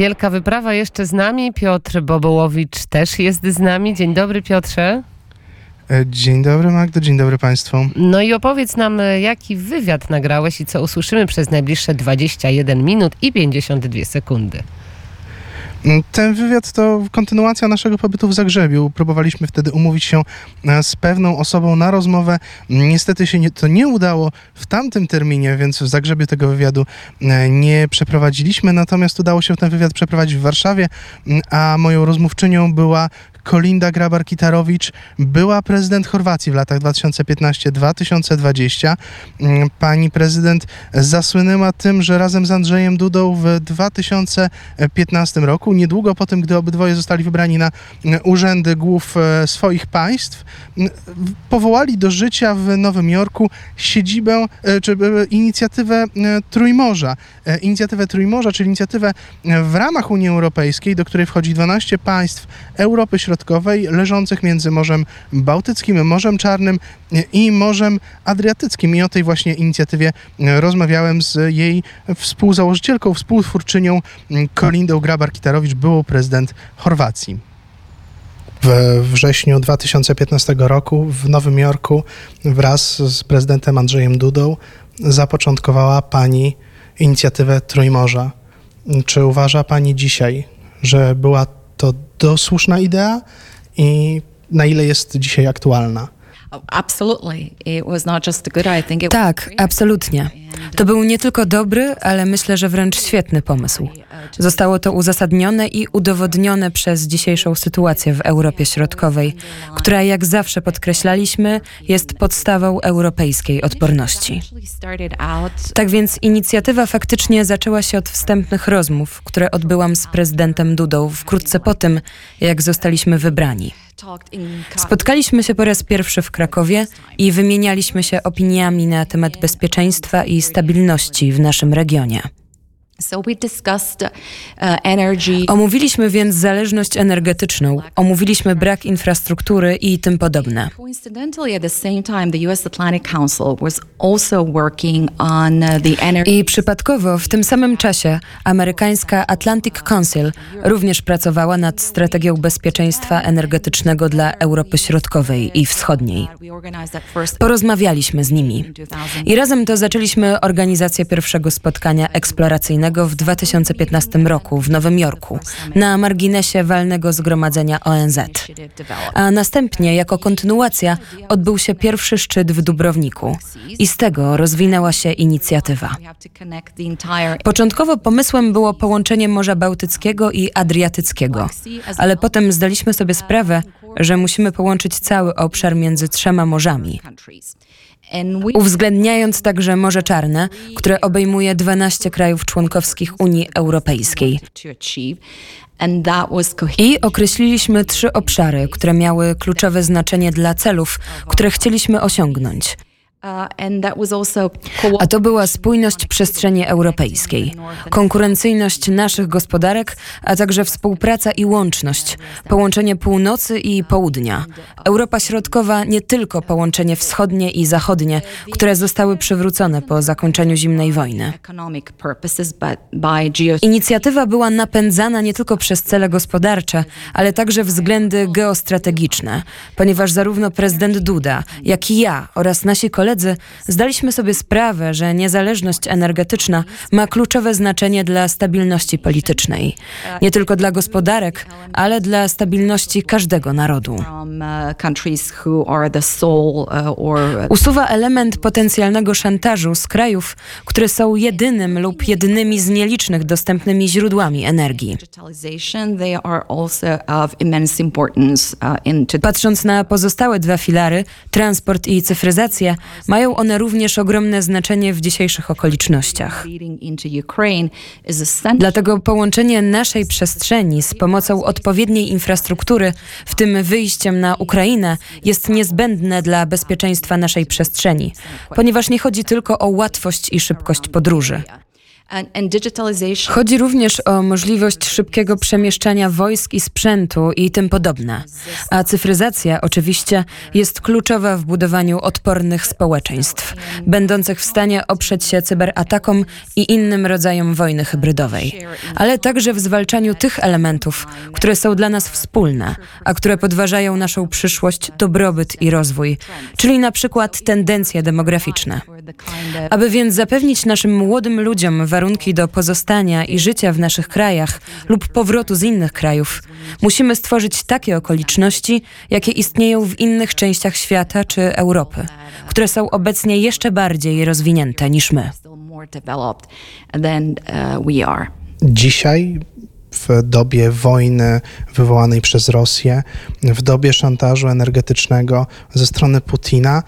Wielka wyprawa jeszcze z nami. Piotr Bobołowicz też jest z nami. Dzień dobry, Piotrze. E, Dzień dobry Magdo, dzień dobry Państwu. No i opowiedz nam, e, jaki wywiad nagrałeś i co usłyszymy przez najbliższe 21 minut i 52 sekundy. Mm, Ten wywiad to kontynuacja naszego pobytu w Zagrzebiu. Próbowaliśmy wtedy umówić się e, z pewną osobą na rozmowę. Niestety się to nie udało w tamtym terminie, więc w Zagrzebiu tego wywiadu e, nie przeprowadziliśmy. Natomiast udało się ten wywiad przeprowadzić w Warszawie, m, a moją rozmówczynią była Kolinda Grabar-Kitarowicz, była prezydent Chorwacji w latach 2015-2020. Mm, Pani prezydent zasłynęła tym, że razem z Andrzejem Dudą w 2015 roku, niedługo po tym, gdy obydwoje zostali wybrani na mm, urzędy głów e, swoich państw, mm, powołali do życia w Nowym Jorku siedzibę, e, czy e, inicjatywę Trójmorza. Inicjatywę Trójmorza, czyli inicjatywę w ramach Unii Europejskiej, do której wchodzi 12 państw Europy Środkowej, leżących między Morzem Bałtyckim, Morzem Czarnym i Morzem Adriatyckim. I o tej właśnie inicjatywie rozmawiałem z jej współzałożycielką, współtwórczynią Kolindą Grabar-Kitarowicz, byłą prezydent Chorwacji. We wrześniu 2015 roku w Nowym Jorku wraz z prezydentem Andrzejem Dudą zapoczątkowała pani inicjatywę Trójmorza. Czy uważa pani dzisiaj, że była to dosłuszna idea i na ile jest dzisiaj aktualna? Tak, absolutnie. To był nie tylko dobry, ale myślę, że wręcz świetny pomysł. Zostało to uzasadnione i udowodnione przez dzisiejszą sytuację w Europie Środkowej, która, jak zawsze podkreślaliśmy, jest podstawą europejskiej odporności. Tak więc inicjatywa faktycznie zaczęła się od wstępnych rozmów, które odbyłam z prezydentem Dudą wkrótce po tym, jak zostaliśmy wybrani. Spotkaliśmy się po raz pierwszy w Krakowie i wymienialiśmy się opiniami na temat bezpieczeństwa i stabilności w naszym regionie. Omówiliśmy więc zależność energetyczną, omówiliśmy brak infrastruktury i tym podobne. Uh. I przypadkowo w tym samym czasie amerykańska Atlantic Council również pracowała nad strategią bezpieczeństwa energetycznego dla Europy Środkowej i Wschodniej. Porozmawialiśmy z nimi. I razem to zaczęliśmy organizację pierwszego spotkania eksploracyjnego w 2015 roku w Nowym Jorku na marginesie walnego zgromadzenia ONZ. A następnie, jako kontynuacja, odbył się pierwszy szczyt w Dubrowniku. I z tego rozwinęła się inicjatywa. Początkowo pomysłem było połączenie Morza Bałtyckiego i Adriatyckiego, ale potem zdaliśmy sobie sprawę, że musimy połączyć cały obszar między trzema morzami. Uwzględniając także Morze Czarne, które obejmuje 12 krajów członkowskich Unii Europejskiej. I określiliśmy trzy obszary, które miały kluczowe znaczenie dla celów, które chcieliśmy osiągnąć. Uh, A to była spójność przestrzeni europejskiej, konkurencyjność naszych gospodarek, a także współpraca i łączność, połączenie północy i południa. Europa Środkowa nie tylko połączenie wschodnie i zachodnie, które zostały przywrócone po zakończeniu zimnej wojny. Inicjatywa była napędzana nie tylko przez cele gospodarcze, ale także względy geostrategiczne, ponieważ zarówno prezydent Duda, jak i ja oraz nasi koledzy zdaliśmy sobie sprawę, że niezależność energetyczna ma kluczowe znaczenie dla stabilności politycznej. Nie tylko dla gospodarek, ale dla stabilności każdego narodu. uh, uh, Usuwa element potencjalnego szantażu z krajów, które są jedynym lub jedynymi z nielicznych dostępnymi źródłami energii. uh, Patrząc na pozostałe dwa filary, transport i cyfryzację, mają one również ogromne znaczenie w dzisiejszych okolicznościach. Dlatego połączenie naszej przestrzeni z pomocą odpowiedniej infrastruktury, w tym wyjściem na Ukrainę, jest niezbędne dla bezpieczeństwa naszej przestrzeni, ponieważ nie chodzi tylko o łatwość i szybkość podróży. Chodzi również o możliwość szybkiego przemieszczania wojsk i sprzętu i tym podobne. A cyfryzacja oczywiście jest kluczowa w budowaniu odpornych społeczeństw, będących w stanie oprzeć się cyberatakom i innym rodzajom wojny hybrydowej, ale także w zwalczaniu tych elementów, które są dla nas wspólne, a które podważają naszą przyszłość, dobrobyt i rozwój, czyli na przykład tendencje demograficzne. Aby więc zapewnić naszym młodym ludziom do pozostania i życia w naszych krajach lub powrotu z innych krajów, musimy stworzyć takie okoliczności, jakie istnieją w innych częściach świata czy Europy, które są obecnie jeszcze bardziej rozwinięte niż my. uh. Dzisiaj w dobie wojny wywołanej przez Rosję, w dobie szantażu energetycznego ze strony Putina,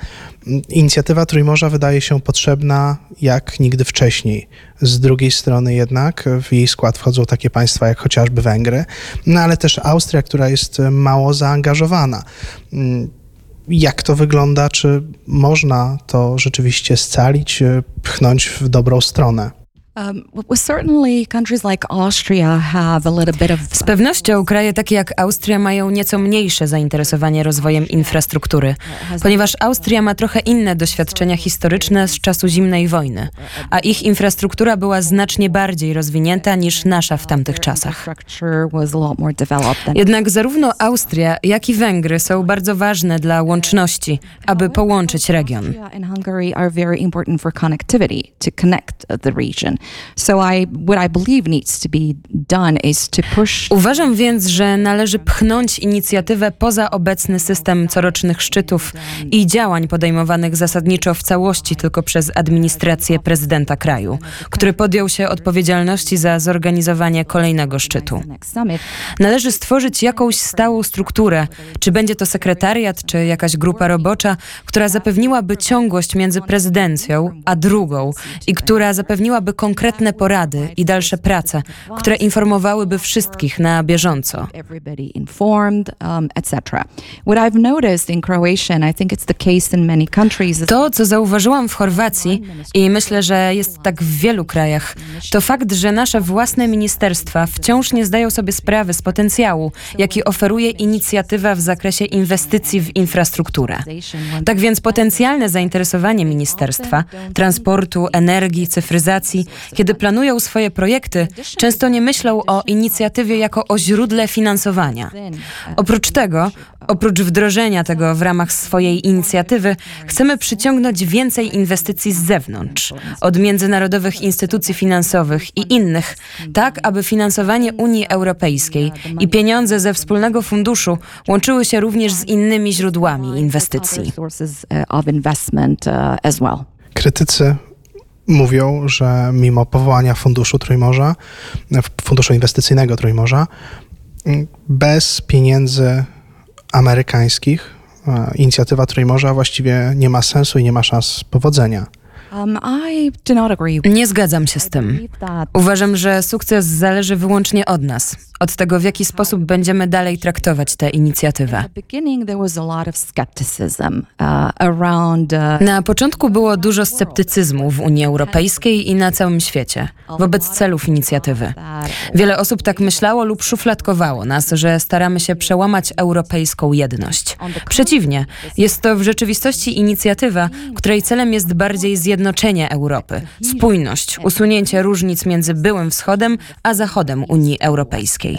inicjatywa Trójmorza wydaje się potrzebna jak nigdy wcześniej. Z drugiej strony jednak w jej skład wchodzą takie państwa jak chociażby Węgry, no ale też Austria, która jest mało zaangażowana. Jak to wygląda? Czy można to rzeczywiście scalić, pchnąć w dobrą stronę? Z pewnością kraje takie jak Austria mają nieco mniejsze zainteresowanie rozwojem infrastruktury, ponieważ Austria ma trochę inne doświadczenia historyczne z czasu zimnej wojny, a ich infrastruktura była znacznie bardziej rozwinięta niż nasza w tamtych czasach. Jednak zarówno Austria, jak i Węgry są bardzo ważne dla łączności, aby połączyć region. So I what I believe needs to be done is to push Uważam więc, że należy pchnąć inicjatywę poza obecny system corocznych szczytów i działań podejmowanych zasadniczo w całości tylko przez administrację prezydenta kraju, który podjął się odpowiedzialności za zorganizowanie kolejnego szczytu. Należy stworzyć jakąś stałą strukturę, czy będzie to sekretariat, czy jakaś grupa robocza, która zapewniłaby ciągłość między prezydencją a drugą i która zapewniłaby konkretne porady i dalsze prace, które informowałyby wszystkich na bieżąco. um, To, co zauważyłam w Chorwacji i myślę, że jest tak w wielu krajach, to fakt, że nasze własne ministerstwa wciąż nie zdają sobie sprawy z potencjału, jaki oferuje inicjatywa w zakresie inwestycji w infrastrukturę. Tak więc potencjalne zainteresowanie ministerstwa, transportu, energii, cyfryzacji, kiedy planują swoje projekty, często nie myślą o inicjatywie jako o źródle finansowania. Oprócz tego, oprócz wdrożenia tego w ramach swojej inicjatywy, chcemy przyciągnąć więcej inwestycji z zewnątrz, od międzynarodowych instytucji finansowych i innych, tak aby finansowanie Unii Europejskiej i pieniądze ze wspólnego funduszu łączyły się również z innymi źródłami inwestycji. uh, uh. Krytycy mówią, że mimo powołania Funduszu Trójmorza, Funduszu Inwestycyjnego Trójmorza, bez pieniędzy amerykańskich e, inicjatywa Trójmorza właściwie nie ma sensu i nie ma szans powodzenia. Um. Nie zgadzam się z tym. Uważam, że sukces zależy wyłącznie od nas, od tego, w jaki sposób będziemy dalej traktować tę inicjatywę. uh, uh, Na początku było dużo sceptycyzmu w Unii Europejskiej i na całym świecie wobec celów inicjatywy. Wiele osób tak myślało lub szufladkowało nas, że staramy się przełamać europejską jedność. Przeciwnie, jest to w rzeczywistości inicjatywa, której celem jest bardziej zjednoczenie Europy, spójność, usunięcie różnic między byłym wschodem a zachodem Unii Europejskiej.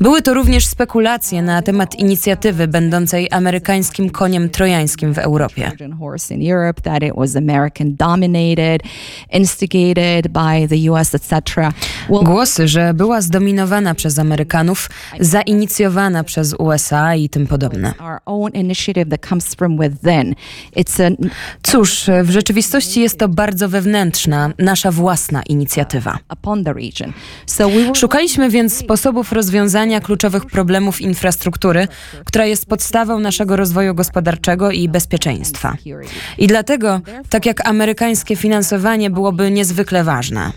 Były to również spekulacje na temat inicjatywy będącej amerykańskim koniem trojańskim w Europie. Głosy, że była zdominowana przez Amerykanów, zainicjowana przez USA i tym podobne. Cóż, w rzeczywistości jest to bardzo wewnętrzna, nasza własna inicjatywa. Szukaliśmy więc sposobów rozwiązania kluczowych problemów infrastruktury, która jest podstawą naszego rozwoju gospodarczego i bezpieczeństwa. I dlatego, tak jak amerykańskie finansowanie byłoby niezwykle ważne.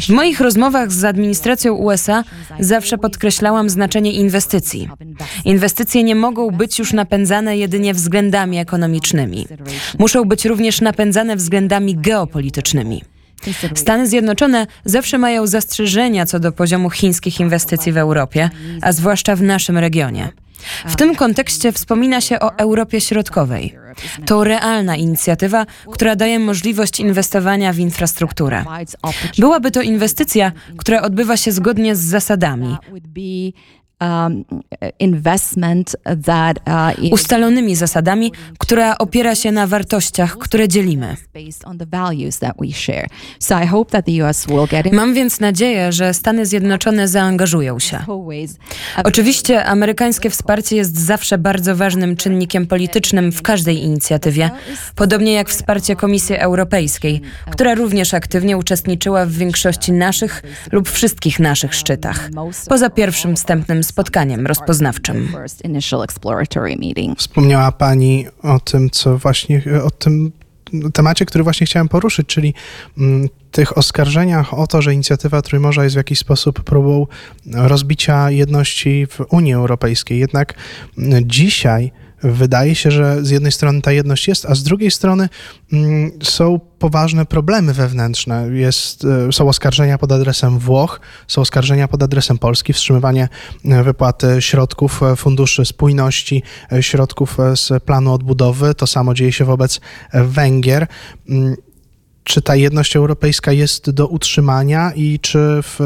W moich rozmowach z administracją USA zawsze podkreślałam znaczenie inwestycji. Inwestycje nie mogą być już napędzane jedynie względami ekonomicznymi. Muszą być również napędzane względami geopolitycznymi. Stany Zjednoczone zawsze mają zastrzeżenia co do poziomu chińskich inwestycji w Europie, a zwłaszcza w naszym regionie. W tym kontekście wspomina się o Europie Środkowej. To realna inicjatywa, która daje możliwość inwestowania w infrastrukturę. Byłaby to inwestycja, która odbywa się zgodnie z zasadami, um, uh, ustalonymi zasadami, która opiera się na wartościach, które dzielimy. Mam więc nadzieję, że Stany Zjednoczone zaangażują się. Oczywiście amerykańskie wsparcie jest zawsze bardzo ważnym czynnikiem politycznym w każdej inicjatywie, podobnie jak wsparcie Komisji Europejskiej, która również aktywnie uczestniczyła w większości naszych lub wszystkich naszych szczytach, poza pierwszym wstępnym spotkaniem rozpoznawczym. Wspomniała Pani o tym, co właśnie, o tym temacie, który właśnie chciałem poruszyć, czyli mm, tych oskarżeniach o to, że inicjatywa Trójmorza jest w jakiś sposób próbą rozbicia jedności w Unii Europejskiej. Jednak mm, dzisiaj wydaje się, że z jednej strony ta jedność jest, a z drugiej strony mm, są poważne problemy wewnętrzne. Jest, e, są oskarżenia pod adresem Włoch, są oskarżenia pod adresem Polski, wstrzymywanie e, wypłaty środków e, funduszy spójności, środków z planu odbudowy. To samo dzieje się wobec Węgier. Mm, Czy ta jedność europejska jest do utrzymania i czy w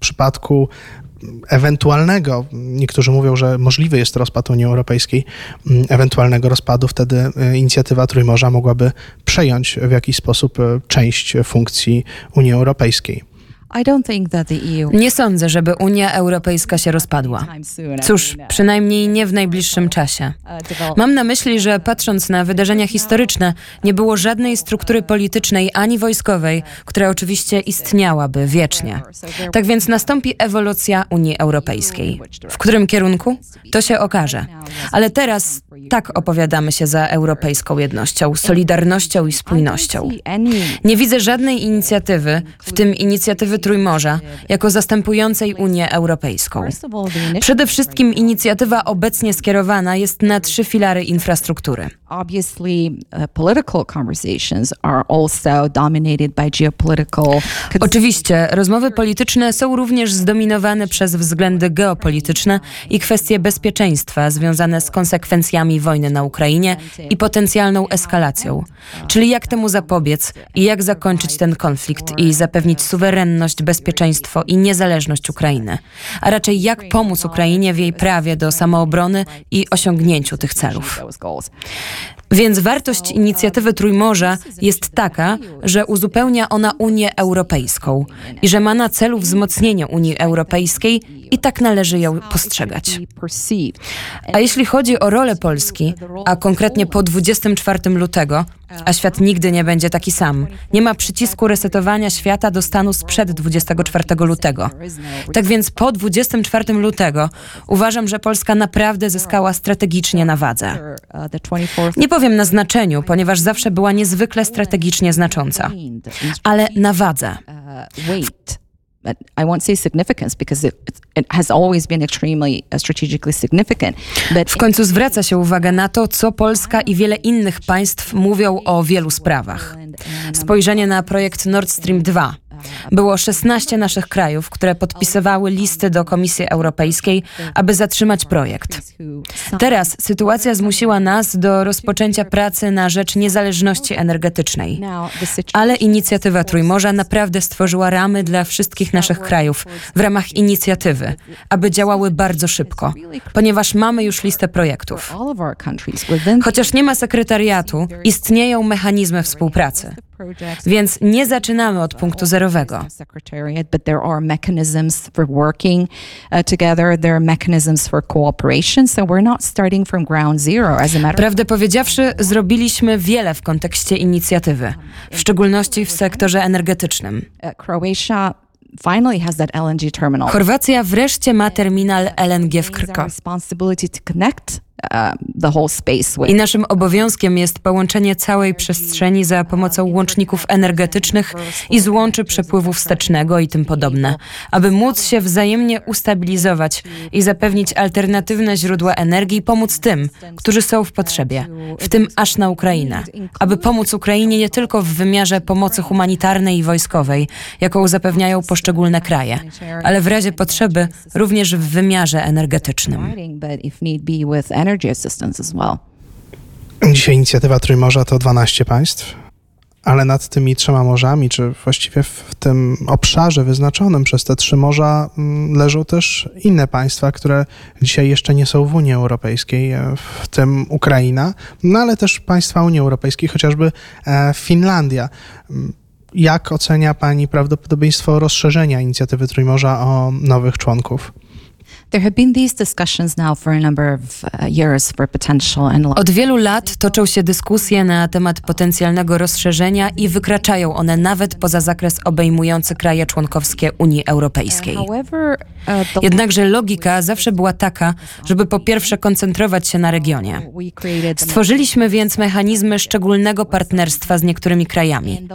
przypadku ewentualnego, niektórzy mówią, że możliwy jest rozpad Unii Europejskiej, mm, ewentualnego rozpadu, wtedy e, inicjatywa Trójmorza mogłaby przejąć w jakiś sposób e, część funkcji Unii Europejskiej. EU Nie sądzę, żeby Unia Europejska się rozpadła. Cóż, przynajmniej nie w najbliższym czasie. Mam na myśli, że patrząc na wydarzenia historyczne, nie było żadnej struktury politycznej ani wojskowej, która oczywiście istniałaby wiecznie. Tak więc nastąpi ewolucja Unii Europejskiej. W którym kierunku? To się okaże. Ale teraz tak opowiadamy się za europejską jednością, solidarnością i spójnością. Nie widzę żadnej inicjatywy, w tym inicjatywy Trójmorza, jako zastępującej Unię Europejską. Przede wszystkim inicjatywa obecnie skierowana jest na trzy filary infrastruktury. uh, Oczywiście rozmowy polityczne są również zdominowane przez względy geopolityczne i kwestie bezpieczeństwa związane z konsekwencjami wojny na Ukrainie i potencjalną eskalacją. Czyli jak temu zapobiec i jak zakończyć ten konflikt i zapewnić suwerenność, bezpieczeństwo i niezależność Ukrainy, a raczej jak pomóc Ukrainie w jej prawie do samoobrony i osiągnięciu tych celów. Więc wartość inicjatywy Trójmorza jest taka, że uzupełnia ona Unię Europejską i że ma na celu wzmocnienie Unii Europejskiej i tak należy ją postrzegać. A jeśli chodzi o rolę Polski, a konkretnie po 24 lutego, a świat nigdy nie będzie taki sam, nie ma przycisku resetowania świata do stanu sprzed 24 lutego. Tak więc po 24 lutego uważam, że Polska naprawdę zyskała strategicznie na wadze. The 24th Nie powiem na znaczeniu, ponieważ zawsze była niezwykle strategicznie znacząca, ale na wadze. uh, uh, W końcu zwraca się uwagę na to, co Polska i wiele innych państw mówią o wielu sprawach. Spojrzenie na projekt Nord Stream 2. Było 16 naszych krajów, które podpisywały listy do Komisji Europejskiej, aby zatrzymać projekt. Teraz sytuacja zmusiła nas do rozpoczęcia pracy na rzecz niezależności energetycznej. Ale inicjatywa Trójmorza naprawdę stworzyła ramy dla wszystkich naszych krajów w ramach inicjatywy, aby działały bardzo szybko, ponieważ mamy już listę projektów. Chociaż nie ma sekretariatu, istnieją mechanizmy współpracy. Więc nie zaczynamy od punktu zerowego. Of Prawdę powiedziawszy, zrobiliśmy wiele w kontekście inicjatywy, w szczególności w sektorze energetycznym. uh. Chorwacja wreszcie ma terminal LNG w Krko. With I naszym obowiązkiem jest połączenie całej przestrzeni za pomocą łączników energetycznych i złączy przepływu wstecznego i tym podobne, aby móc się wzajemnie ustabilizować i zapewnić alternatywne źródła energii i pomóc tym, którzy są w potrzebie, w tym aż na Ukrainę, aby pomóc Ukrainie nie tylko w wymiarze pomocy humanitarnej i wojskowej, jaką zapewniają poszczególne kraje, ale w razie potrzeby również w wymiarze energetycznym. Energy assistance as well. Dzisiaj inicjatywa Trójmorza to 12 państw, ale nad tymi trzema morzami, czy właściwie w tym obszarze wyznaczonym przez te trzy morza mm, leżą też inne państwa, które dzisiaj jeszcze nie są w Unii Europejskiej, e, w tym Ukraina, no ale też państwa Unii Europejskiej, chociażby e, Finlandia. Mm, Jak ocenia Pani prawdopodobieństwo rozszerzenia inicjatywy Trójmorza o nowych członków? Od wielu lat toczą się dyskusje na temat potencjalnego rozszerzenia i wykraczają one nawet poza zakres obejmujący kraje członkowskie Unii Europejskiej. Uh, Jednakże logika zawsze była taka, żeby po pierwsze koncentrować się na regionie. Stworzyliśmy więc mechanizmy szczególnego partnerstwa z niektórymi krajami.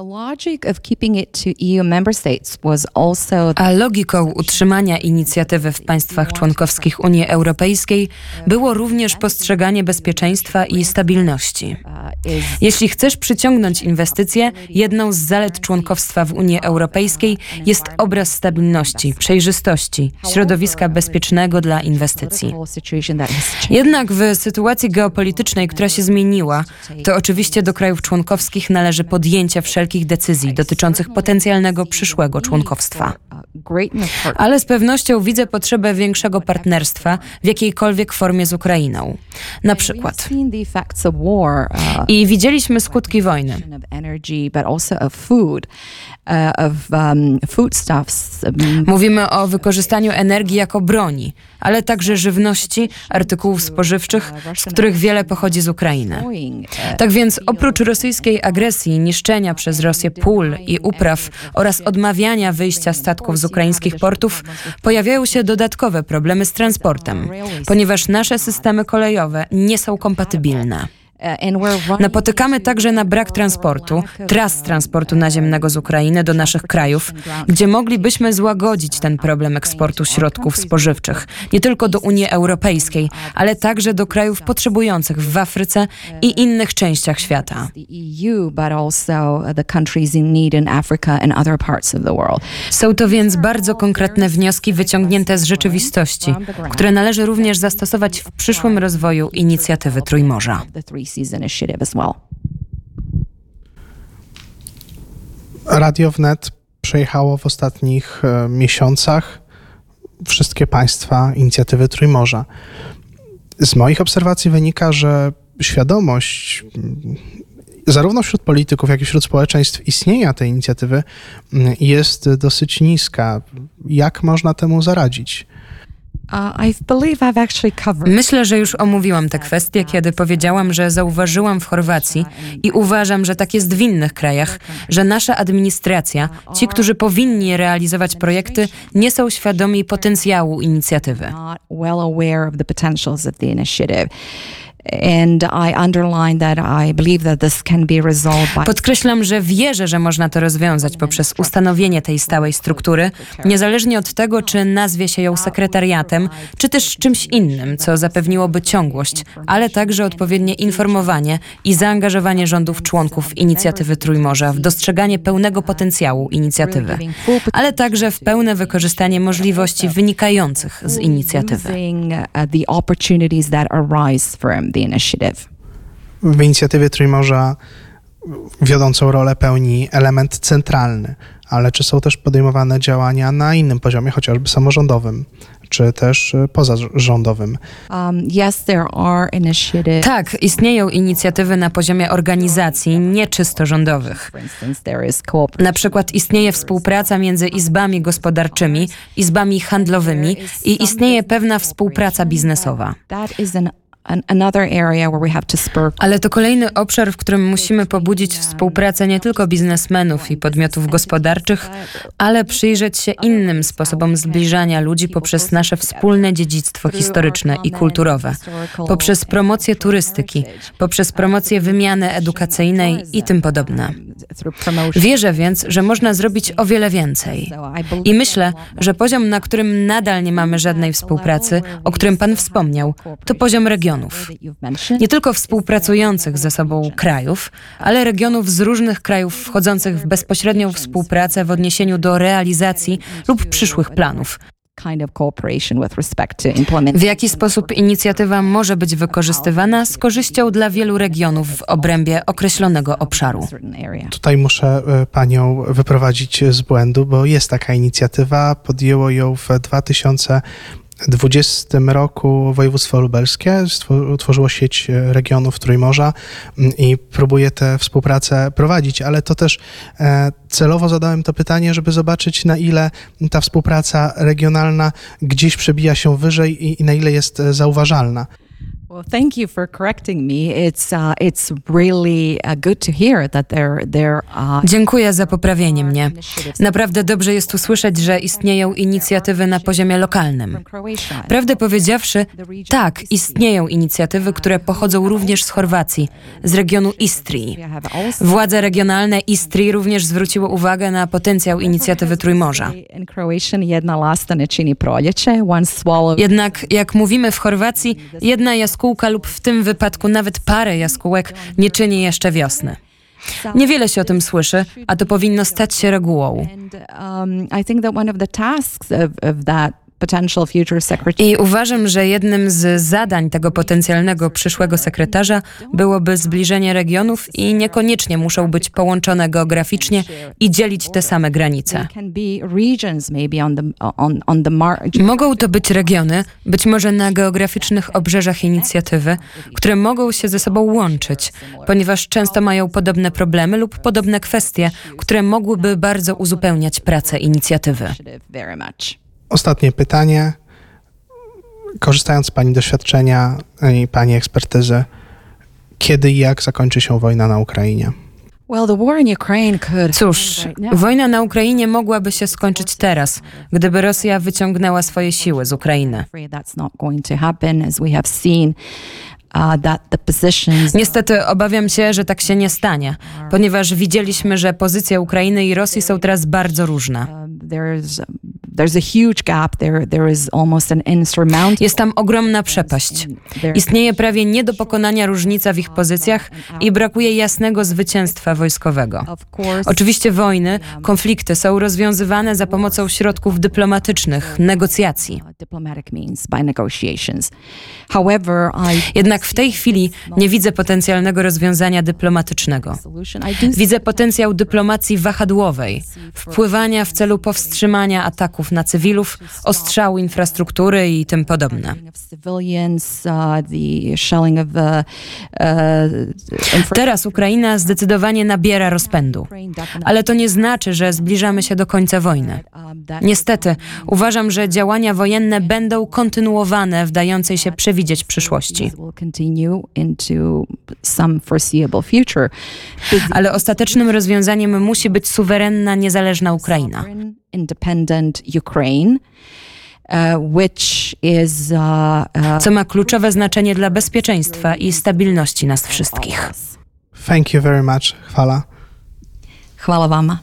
Also A logiką utrzymania inicjatywy w państwach członkowskich Unii Europejskiej było również postrzeganie bezpieczeństwa i stabilności. Jeśli chcesz przyciągnąć inwestycje, jedną z zalet członkowstwa w Unii Europejskiej jest obraz stabilności, przejrzystości, środowiska bezpiecznego dla inwestycji. Jednak w sytuacji geopolitycznej, która się zmieniła, to oczywiście do krajów członkowskich należy podjęcie wszelkich decyzji dotyczących potencjalnego przyszłego part- Ale z pewnością widzę potrzebę większego partnerstwa w jakiejkolwiek formie z Ukrainą. Na przykład. uh, I widzieliśmy skutki wojny. uh, um, Mówimy o wykorzystaniu energii jako broni, ale także żywności, artykułów spożywczych, z których wiele pochodzi z Ukrainy. Tak więc oprócz rosyjskiej agresji, niszczenia przez Rosję pól i upraw oraz odmawiania wyjścia statków z ukraińskich portów, pojawiają się dodatkowe problemy z transportem, ponieważ nasze systemy kolejowe nie są kompatybilne. Uh, running Napotykamy także na brak transportu, tras transportu naziemnego z Ukrainy do naszych krajów, gdzie moglibyśmy złagodzić ten problem eksportu środków spożywczych, nie tylko do Unii Europejskiej, ale także do krajów potrzebujących w Afryce i innych częściach świata. also uh. Są to więc bardzo konkretne wnioski wyciągnięte z rzeczywistości, które należy również zastosować w przyszłym rozwoju inicjatywy Trójmorza. Seas Initiative as well. Radio Wnet przejechało w ostatnich e, miesiącach wszystkie państwa inicjatywy Trójmorza. Z moich obserwacji wynika, że świadomość zarówno wśród polityków, jak i wśród społeczeństw istnienia tej inicjatywy jest dosyć niska. Jak można temu zaradzić? Myślę, że już omówiłam te kwestie, kiedy powiedziałam, że zauważyłam w Chorwacji i uważam, że tak jest w innych krajach, że nasza administracja, ci, którzy powinni realizować projekty, nie są świadomi potencjału inicjatywy. And I underline that I believe that this can be resolved by Podkreślam, że wierzę, że można to rozwiązać poprzez ustanowienie tej stałej struktury, niezależnie od tego, czy nazwie się ją sekretariatem, czy też czymś innym, co zapewniłoby ciągłość, ale także odpowiednie informowanie i zaangażowanie rządów członków inicjatywy Trójmorza w dostrzeganie pełnego potencjału inicjatywy, ale także w pełne wykorzystanie możliwości wynikających z inicjatywy. The initiative. W inicjatywie Trójmorza wiodącą rolę pełni element centralny, ale czy są też podejmowane działania na innym poziomie, chociażby samorządowym, czy też e, pozarządowym? Um, yes, there are initiatives. Tak, istnieją inicjatywy na poziomie organizacji, nie czysto rządowych. Na przykład istnieje współpraca między izbami gospodarczymi, izbami handlowymi i istnieje pewna współpraca biznesowa. Ale to kolejny obszar, w którym musimy pobudzić współpracę nie tylko biznesmenów i podmiotów gospodarczych, ale przyjrzeć się innym sposobom zbliżania ludzi poprzez nasze wspólne dziedzictwo historyczne i kulturowe, poprzez promocję turystyki, poprzez promocję wymiany edukacyjnej i tym podobne. Wierzę więc, że można zrobić o wiele więcej. I myślę, że poziom, na którym nadal nie mamy żadnej współpracy, o którym Pan wspomniał, to poziom regionów. Nie tylko współpracujących ze sobą krajów, ale regionów z różnych krajów wchodzących w bezpośrednią współpracę w odniesieniu do realizacji lub przyszłych planów. W jaki sposób inicjatywa może być wykorzystywana z korzyścią dla wielu regionów w obrębie określonego obszaru. Tutaj muszę e, panią wyprowadzić z błędu, bo jest taka inicjatywa. Podjęło ją w 2020 roku województwo lubelskie. Utworzyło sieć e, regionów Trójmorza m, i próbuje tę współpracę prowadzić, ale to też e, celowo zadałem to pytanie, żeby zobaczyć na ile ta współpraca regionalna gdzieś przebija się wyżej i, i na ile jest e, zauważalna. Well, thank you for correcting me. It's uh, it's really uh, good to hear that there there uh, Dziękuję za poprawienie mnie. Naprawdę dobrze jest usłyszeć, że istnieją inicjatywy na poziomie lokalnym. Prawdę powiedziawszy, tak, istnieją inicjatywy, które pochodzą również z Chorwacji, z regionu Istrii. Władze regionalne Istrii również zwróciły uwagę na potencjał inicjatywy Trójmorza. Jednak, jak mówimy w Chorwacji, jedna jaskółka lub w tym wypadku nawet parę jaskółek nie czyni jeszcze wiosny. Niewiele się o tym słyszy, a to powinno stać się regułą. Um, I potential future secretary I uważam, że jednym z zadań tego potencjalnego przyszłego sekretarza byłoby zbliżenie regionów i niekoniecznie muszą być połączone geograficznie i dzielić te same granice. Mogą to być regiony, być może na geograficznych obrzeżach inicjatywy, które mogą się ze sobą łączyć, ponieważ często mają podobne problemy lub podobne kwestie, które mogłyby bardzo uzupełniać pracę inicjatywy. Ostatnie pytanie. Korzystając z Pani doświadczenia i Pani ekspertyzy, kiedy i jak zakończy się wojna na Ukrainie? Cóż, wojna na Ukrainie mogłaby się skończyć teraz, gdyby Rosja wyciągnęła swoje siły z Ukrainy. uh, Niestety obawiam się, że tak się nie stanie, ponieważ widzieliśmy, że pozycje Ukrainy i Rosji są teraz bardzo różne. Um, there's there's a huge gap there there is almost an insurmountable Jest tam ogromna przepaść. Istnieje prawie nie do pokonania różnica w ich pozycjach i brakuje jasnego zwycięstwa wojskowego. Oczywiście wojny, konflikty są rozwiązywane za pomocą środków dyplomatycznych, negocjacji. uh, diplomatic means by negotiations however i Jednak w tej chwili nie widzę potencjalnego rozwiązania dyplomatycznego. Widzę potencjał dyplomacji wahadłowej, wpływania w celu powstrzymania ataków na cywilów, ostrzału infrastruktury i tym podobne. uh, uh, uh, Teraz Ukraina zdecydowanie nabiera rozpędu. Ale to nie znaczy, że zbliżamy się do końca wojny. Niestety, uważam, że działania wojenne będą kontynuowane w dającej się przewidzieć przyszłości. Ale ostatecznym rozwiązaniem musi być suwerenna, niezależna Ukraina. Independent Ukraine, uh, which is uh, uh, co ma kluczowe znaczenie dla bezpieczeństwa i stabilności nas wszystkich. Thank you very much. Chwala. Chwała wam.